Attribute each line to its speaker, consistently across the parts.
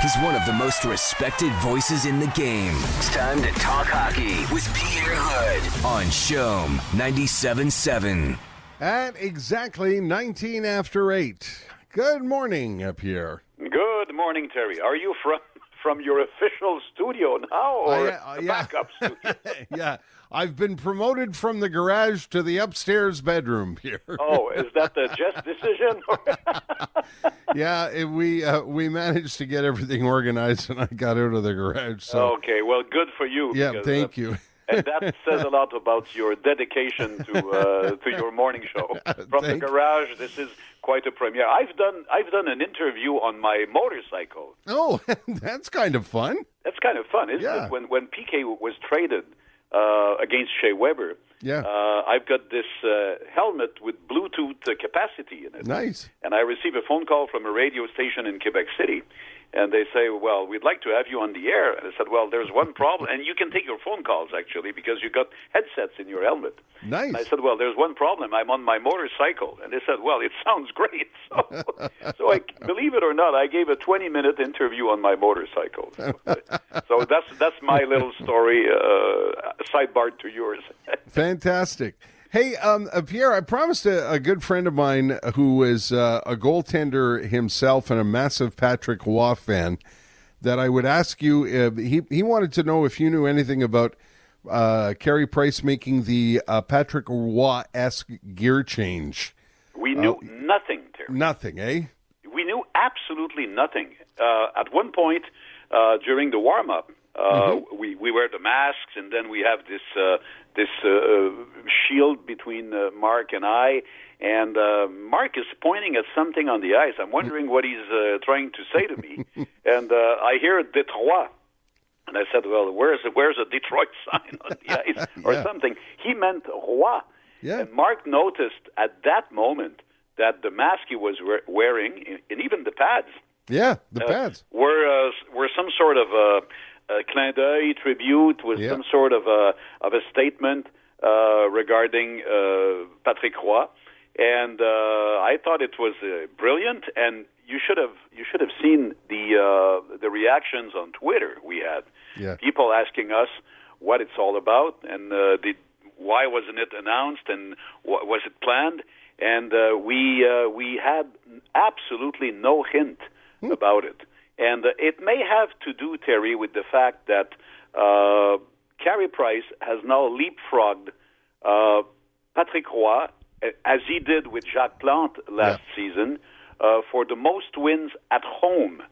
Speaker 1: He's one of the most respected voices in the game. It's time to talk hockey with Pierre Houde on CHOM 97.7.
Speaker 2: At exactly 19 after 8. Good morning, up here.
Speaker 3: Good morning, Terry. Are you from from your official studio now or
Speaker 2: uh,
Speaker 3: the
Speaker 2: yeah.
Speaker 3: backup studio?
Speaker 2: yeah, I've been promoted from the garage to the upstairs bedroom here.
Speaker 3: oh, is that the just decision?
Speaker 2: yeah, it, we uh, we managed to get everything organized, and I got out of the garage. So
Speaker 3: okay, well, good for you.
Speaker 2: yeah, thank
Speaker 3: uh,
Speaker 2: you.
Speaker 3: and that says a lot about your dedication to uh, to your morning show. From the garage, this is quite a premiere. I've done I've done an interview on my motorcycle.
Speaker 2: Oh, that's kind of fun.
Speaker 3: That's kind of fun, isn't
Speaker 2: Yeah.
Speaker 3: it? When when PK was traded uh, against Shea Weber,
Speaker 2: Yeah.
Speaker 3: uh, I've got this uh, helmet with Bluetooth uh, capacity in it.
Speaker 2: Nice.
Speaker 3: And I receive a phone call from a radio station in Quebec City, and they say, "Well, we'd like to have you on the air." And I said, "Well, there's one problem, and you can take your phone calls actually because you got headsets in your helmet."
Speaker 2: Nice.
Speaker 3: And I said, "Well, there's one problem. I'm on my motorcycle." And they said, "Well, it sounds great." So, so I believe it or not, I gave a 20-minute interview on my motorcycle. So, so that's that's my little story. Uh, sidebar to yours.
Speaker 2: Fantastic. Hey, um, uh, Pierre, I promised a, a good friend of mine who is uh, a goaltender himself and a massive Patrick Roy fan that I would ask you. Uh, he he wanted to know if you knew anything about uh, Carey Price making the uh, Patrick Roy esque gear change.
Speaker 3: we knew nothing, Terry.
Speaker 2: Nothing, eh?
Speaker 3: we knew absolutely nothing. Uh, at one point uh, during the warm up, uh,
Speaker 2: Mm-hmm.
Speaker 3: we we wear the masks, and then we have this uh, this uh, shield between uh, Mark and I. And uh, Mark is pointing at something on the ice. I'm wondering what he's uh, trying to say to me. and uh, I hear Detroit. And I said, "Well, where's where's a Detroit sign on the ice or
Speaker 2: Yeah.
Speaker 3: something?" He meant Roy.
Speaker 2: Yeah.
Speaker 3: And Mark noticed at that moment that the mask he was we- wearing, and even the pads,
Speaker 2: Yeah, the
Speaker 3: uh,
Speaker 2: pads.
Speaker 3: were uh, were some sort of a, a clin d'oeil tribute, was
Speaker 2: Yeah.
Speaker 3: some sort of a of a statement uh, regarding uh, Patrick Roy, and uh, I thought it was uh, brilliant. And you should have you should have seen the uh, the reactions on Twitter we had.
Speaker 2: Yeah.
Speaker 3: People asking us what it's all about and uh, did, why wasn't it announced and wa was it planned? And uh, we uh, we had absolutely no hint about it. And uh, it may have to do, Terry, with the fact that uh, Carey Price has now leapfrogged uh, Patrick Roy, uh, as he did with Jacques Plante last season, uh, for the most wins at home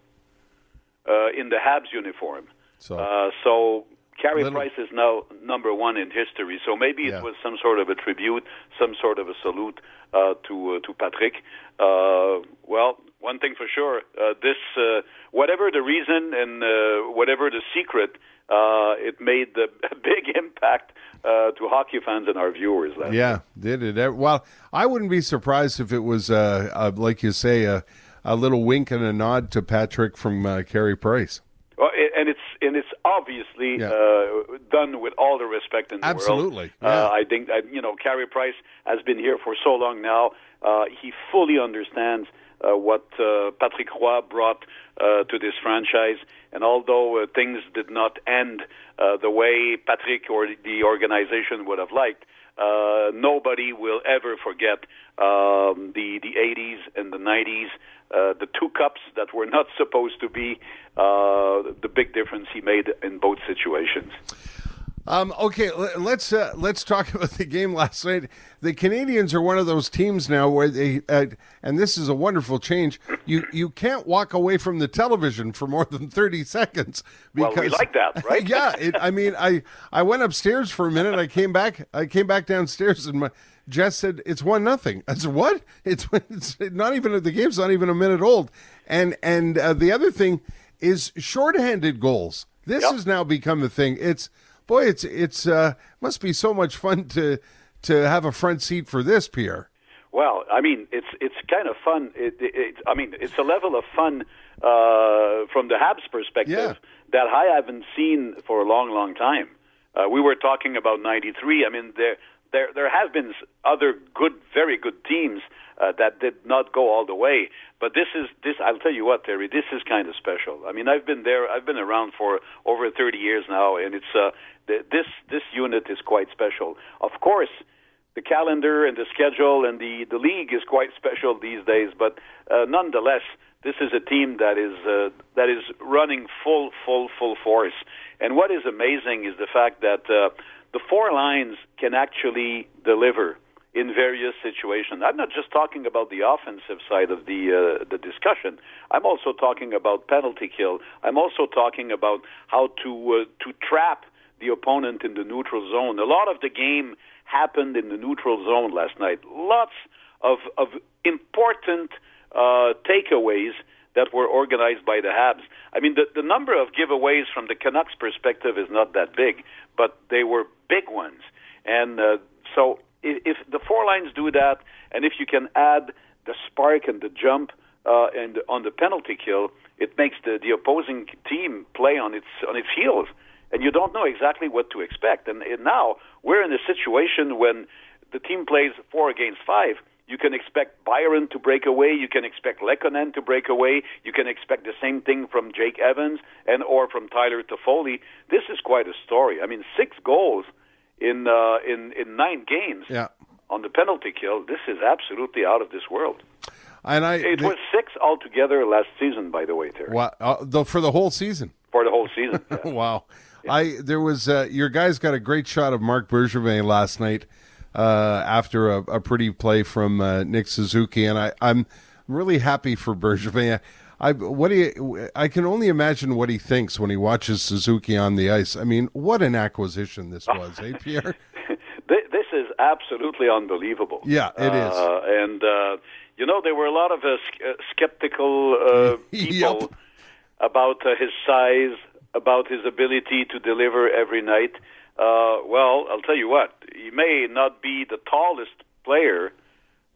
Speaker 3: uh, in the Habs uniform.
Speaker 2: So-
Speaker 3: uh, so Carey
Speaker 2: Little-
Speaker 3: Price is now number one in history. So maybe
Speaker 2: Yeah.
Speaker 3: it was some sort of a tribute, some sort of a salute uh, to uh, to Patrick. Uh, well, one thing for sure, uh, this uh, whatever the reason and uh, whatever the secret, uh, it made a big impact uh, to hockey fans and our viewers. Last
Speaker 2: Yeah, did it? Well, I wouldn't be surprised if it was, uh, uh, like you say, a, a little wink and a nod to Patrick from uh, Carey Price.
Speaker 3: Well, and it's and it's obviously
Speaker 2: Yeah.
Speaker 3: uh, done with all the respect in the
Speaker 2: Absolutely,
Speaker 3: world.
Speaker 2: yeah.
Speaker 3: Uh, I think that you know Carey Price has been here for so long now. Uh, he fully understands uh, what uh, Patrick Roy brought uh, to this franchise. And although uh, things did not end uh, the way Patrick or the organization would have liked, uh, nobody will ever forget um, the the 80s and the 90s, uh, the two cups that were not supposed to be, uh, the big difference he made in both situations.
Speaker 2: Um, okay, let's uh, let's talk about the game last night. The Canadiens are one of those teams now where they, uh, and this is a wonderful change. You you can't walk away from the television for more than thirty seconds
Speaker 3: Well,
Speaker 2: because
Speaker 3: we like that, right?
Speaker 2: yeah, it, I mean, I I went upstairs for a minute. I came back. I came back downstairs, and my Jess said it's one nothing. I said what? It's it's not even the game's not even a minute old. And and uh, the other thing is shorthanded goals. This
Speaker 3: Yep.
Speaker 2: has now become a thing. It's boy, it's it's uh, must be so much fun to to have a front seat for this, Pierre.
Speaker 3: Well, I mean, it's it's kind of fun. It, it, it, I mean, it's a level of fun uh, from the Habs perspective
Speaker 2: Yeah.
Speaker 3: that I haven't seen for a long, long time. Uh, we were talking about '93. I mean, there there there have been other good, very good teams uh, that did not go all the way. But this is this. I'll tell you what, Terry. This is kind of special. I mean, I've been there. I've been around for over 30 years now, and it's uh, this this unit is quite special. Of course, the calendar and the schedule and the the league is quite special these days. But uh, nonetheless, this is a team that is uh, that is running full full full force. And what is amazing is the fact that uh, the four lines can actually deliver in various situations. I'm not just talking about the offensive side of the uh, the discussion. I'm also talking about penalty kill. I'm also talking about how to uh, to trap the opponent in the neutral zone. A lot of the game happened in the neutral zone last night. Lots of of important uh, takeaways that were organized by the Habs. I mean, the, the number of giveaways from the Canucks' perspective is not that big, but they were big ones. And uh, so if the four lines do that, and if you can add the spark and the jump uh, and on the penalty kill, it makes the, the opposing team play on its on its heels, and you don't know exactly what to expect. And, and now we're in a situation when the team plays four against five. You can expect Byron to break away. You can expect Lehkonen to break away. You can expect the same thing from Jake Evans and or from Tyler Toffoli. This is quite a story. I mean, six goals in uh, in in nine games
Speaker 2: yeah.
Speaker 3: on the penalty kill. This is absolutely out of this world.
Speaker 2: And I,
Speaker 3: it was six altogether last season, by the way, Terry.
Speaker 2: Wow, uh, though for the whole season.
Speaker 3: For the whole season. Yeah.
Speaker 2: wow. Yeah. I there was uh, your guys got a great shot of Marc Bergevin last night uh, after a, a, pretty play from uh, Nick Suzuki, and I, I'm really happy for Bergevin. I what do you, I can only imagine what he thinks when he watches Suzuki on the ice. I mean, what an acquisition this was, eh, Pierre?
Speaker 3: this is absolutely unbelievable.
Speaker 2: Yeah, it is.
Speaker 3: Uh, and uh, you know, there were a lot of uh, skeptical uh, people
Speaker 2: yep.
Speaker 3: about uh, his size, about his ability to deliver every night. Uh, well, I'll tell you what, he may not be the tallest player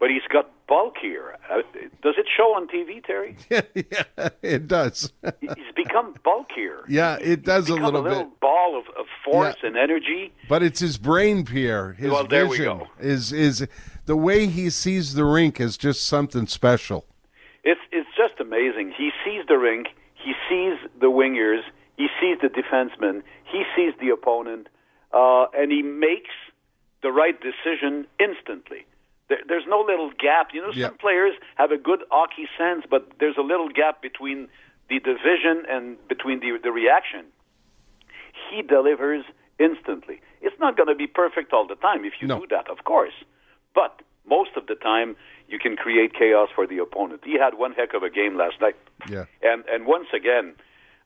Speaker 3: but he's got bulkier. Uh, does it show on TV, Terry?
Speaker 2: yeah, it does.
Speaker 3: he's become bulkier.
Speaker 2: Yeah, it does
Speaker 3: a
Speaker 2: little,
Speaker 3: a little
Speaker 2: bit.
Speaker 3: ball of, of force
Speaker 2: yeah.
Speaker 3: and energy.
Speaker 2: But it's his brain, Pierre. His
Speaker 3: well, there
Speaker 2: vision
Speaker 3: we go.
Speaker 2: is is the way he sees the rink is just something special.
Speaker 3: It's it's just amazing. He sees the rink. He sees the wingers. He sees the defenseman. He sees the opponent, uh, and he makes the right decision instantly. There, there's no little gap. You know, some players have a good hockey sense, but there's a little gap between the division and between the the reaction. He delivers instantly. It's not going to be perfect all the time if you
Speaker 2: No.
Speaker 3: do that, of course, but most of the time you can create chaos for the opponent. He had one heck of a game last night,
Speaker 2: Yeah.
Speaker 3: and and once again,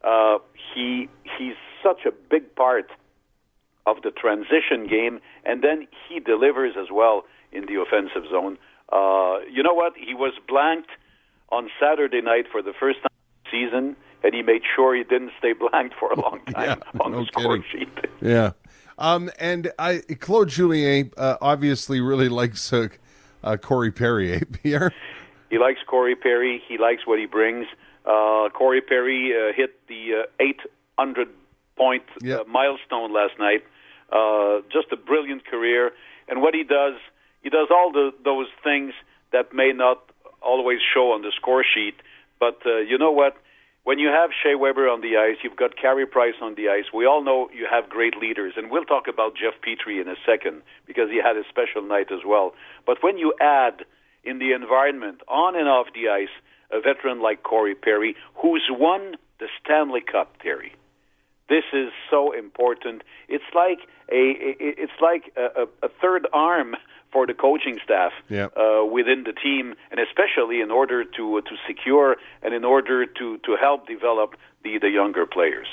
Speaker 3: uh, he he's such a big part of the transition game, and then he delivers as well in the offensive zone. Uh, you know what? He was blanked on Saturday night for the first time season, and he made sure he didn't stay blanked for a long time
Speaker 2: Yeah,
Speaker 3: on
Speaker 2: no
Speaker 3: the score
Speaker 2: kidding.
Speaker 3: sheet.
Speaker 2: Yeah. Um, and I Claude Julien uh, obviously really likes uh, uh, Corey Perry, eh, Pierre?
Speaker 3: He likes Corey Perry. He likes what he brings. Uh, Corey Perry uh, hit the uh, 800 point uh, milestone last night. Uh, just a brilliant career. And what he does, he does all the, those things that may not always show on the score sheet. But uh, you know what? When you have Shea Weber on the ice, you've got Carey Price on the ice. We all know you have great leaders, and we'll talk about Jeff Petry in a second because he had a special night as well. But when you add in the environment, on and off the ice, a veteran like Corey Perry, who's won the Stanley Cup, Terry. This is so important. It's like a it's like a, a, a third arm for the coaching staff uh, within the team, and especially in order to to secure and in order to to help develop the the younger players.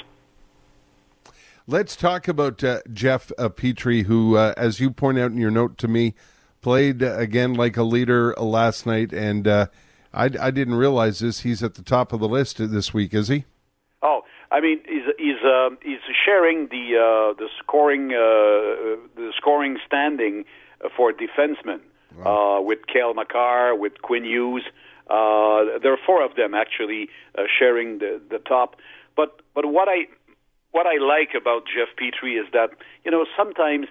Speaker 2: Let's talk about uh, Jeff uh, Petry, who, uh, as you point out in your note to me, played uh, again like a leader uh, last night. And uh, I, I didn't realize this. He's at the top of the list this week, is he?
Speaker 3: Oh, I mean, he's he's um, he's sharing the uh, the scoring uh, the scoring standing for defensemen uh, with Cale Makar, with Quinn Hughes. Uh, there are four of them actually uh, sharing the the top. But but what I what I like about Jeff Petry is that you know sometimes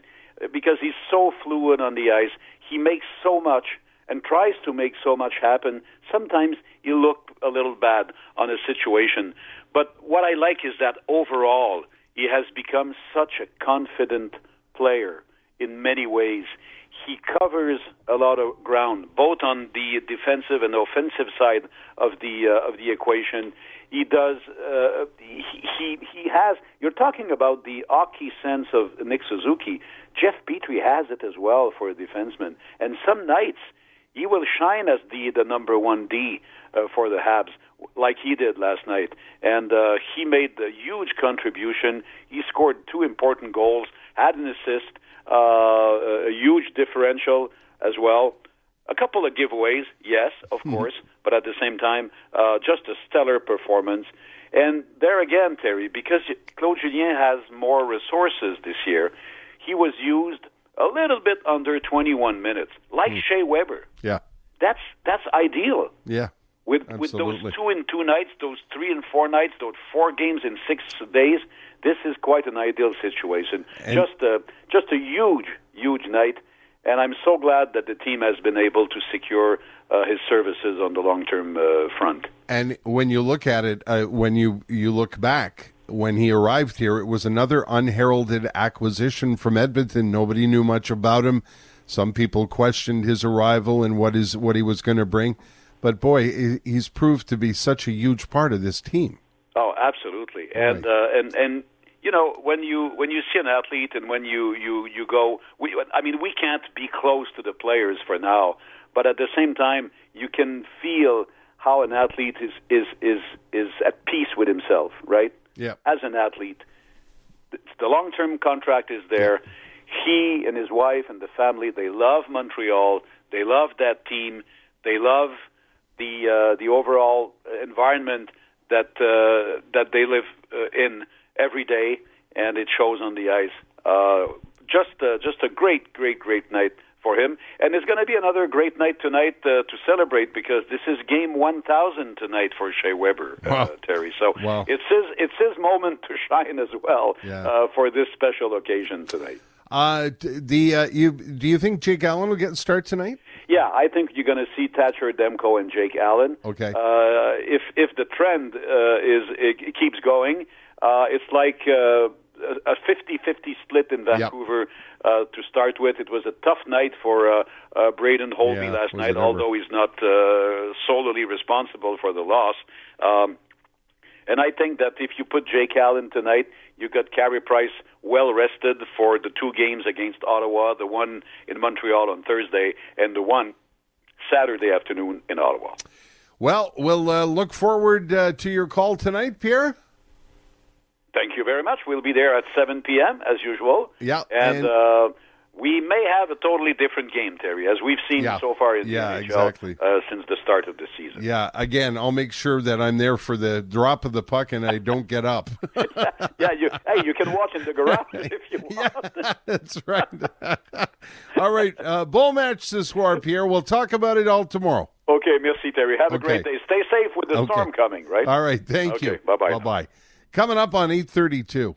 Speaker 3: because he's so fluid on the ice. He makes so much and tries to make so much happen. Sometimes you look a little bad on a situation. But what I like is that overall, he has become such a confident player in many ways. He covers a lot of ground, both on the defensive and offensive side of the uh, of the equation. He does. Uh, he, he has. You're talking about the hockey sense of Nick Suzuki. Jeff Petry has it as well for a defenseman. And some nights he will shine as the the number one D uh, for the Habs, like he did last night. And uh, he made a huge contribution. He scored two important goals, had an assist, uh, a huge differential as well. A couple of giveaways, yes, of mm-hmm. course, but at the same time, uh, just a stellar performance. And there again, Terry, because Claude Julien has more resources this year, he was used a little bit under 21 minutes, like mm. Shea Weber.
Speaker 2: Yeah,
Speaker 3: that's that's ideal.
Speaker 2: Yeah,
Speaker 3: with
Speaker 2: Absolutely.
Speaker 3: with those two and two nights, those three and four nights, those four games in six days, this is quite an ideal situation. And just a just a huge huge night, and I'm so glad that the team has been able to secure uh, his services on the long term uh, front.
Speaker 2: And when you look at it, uh, when you you look back when he arrived here, it was another unheralded acquisition from Edmonton. Nobody knew much about him. Some people questioned his arrival and what is what he was going to bring. But boy, he's proved to be such a huge part of this team.
Speaker 3: Oh, absolutely. And right. uh, and and you know when you when you see an athlete and when you you you go, we, I mean, we can't be close to the players for now, but at the same time, you can feel how an athlete is is is is at peace with himself, right?
Speaker 2: yeah.
Speaker 3: as an athlete. The long term contract is there. Yeah. He and his wife and the family, they love Montreal. They love that team. They love the uh, the overall environment that uh, that they live uh, in every day, and it shows on the ice. Uh, just uh, just a great, great, great night for him. And it's going to be another great night tonight uh, to celebrate because this is game 1,000 tonight for Shea Weber, uh, wow. Terry. So wow. it's his it's his moment to shine as well yeah. uh, for this special occasion tonight.
Speaker 2: Uh, the uh, you do you think Jake Allen will get a start tonight?
Speaker 3: Yeah, I think you're going to see Thatcher Demko and Jake Allen.
Speaker 2: Okay.
Speaker 3: Uh, if if the trend uh, is it, keeps going, uh, it's like a 50-50 split in Vancouver. Yep uh, to start with. It was a tough night for uh, uh, Braden Holtby yeah, last night, although he's not uh, solely responsible for the loss. Um, and I think that if you put Jake Allen tonight, you got Carey Price well rested for the two games against Ottawa, the one in Montreal on Thursday, and the one Saturday afternoon in Ottawa.
Speaker 2: Well, we'll uh, look forward uh, to your call tonight, Pierre.
Speaker 3: Thank you very much. We'll be there at 7 p.m. as usual.
Speaker 2: Yeah,
Speaker 3: and, and uh, we may have a totally different game, Terry, as we've seen
Speaker 2: yeah.
Speaker 3: so far in
Speaker 2: yeah,
Speaker 3: the NHL
Speaker 2: exactly.
Speaker 3: uh, since the start of the season.
Speaker 2: Yeah, again, I'll make sure that I'm there for the drop of the puck and I don't get up.
Speaker 3: yeah, you, hey, you can watch in the garage if you
Speaker 2: want. Yeah, that's right. all right, uh, bull match this war, Pierre. We'll talk about it all tomorrow.
Speaker 3: Okay, merci, Terry. Have a okay. great day. Stay safe with the okay. storm coming, right?
Speaker 2: All right, thank
Speaker 3: okay,
Speaker 2: you.
Speaker 3: Bye-bye.
Speaker 2: Bye-bye. Coming up on 832.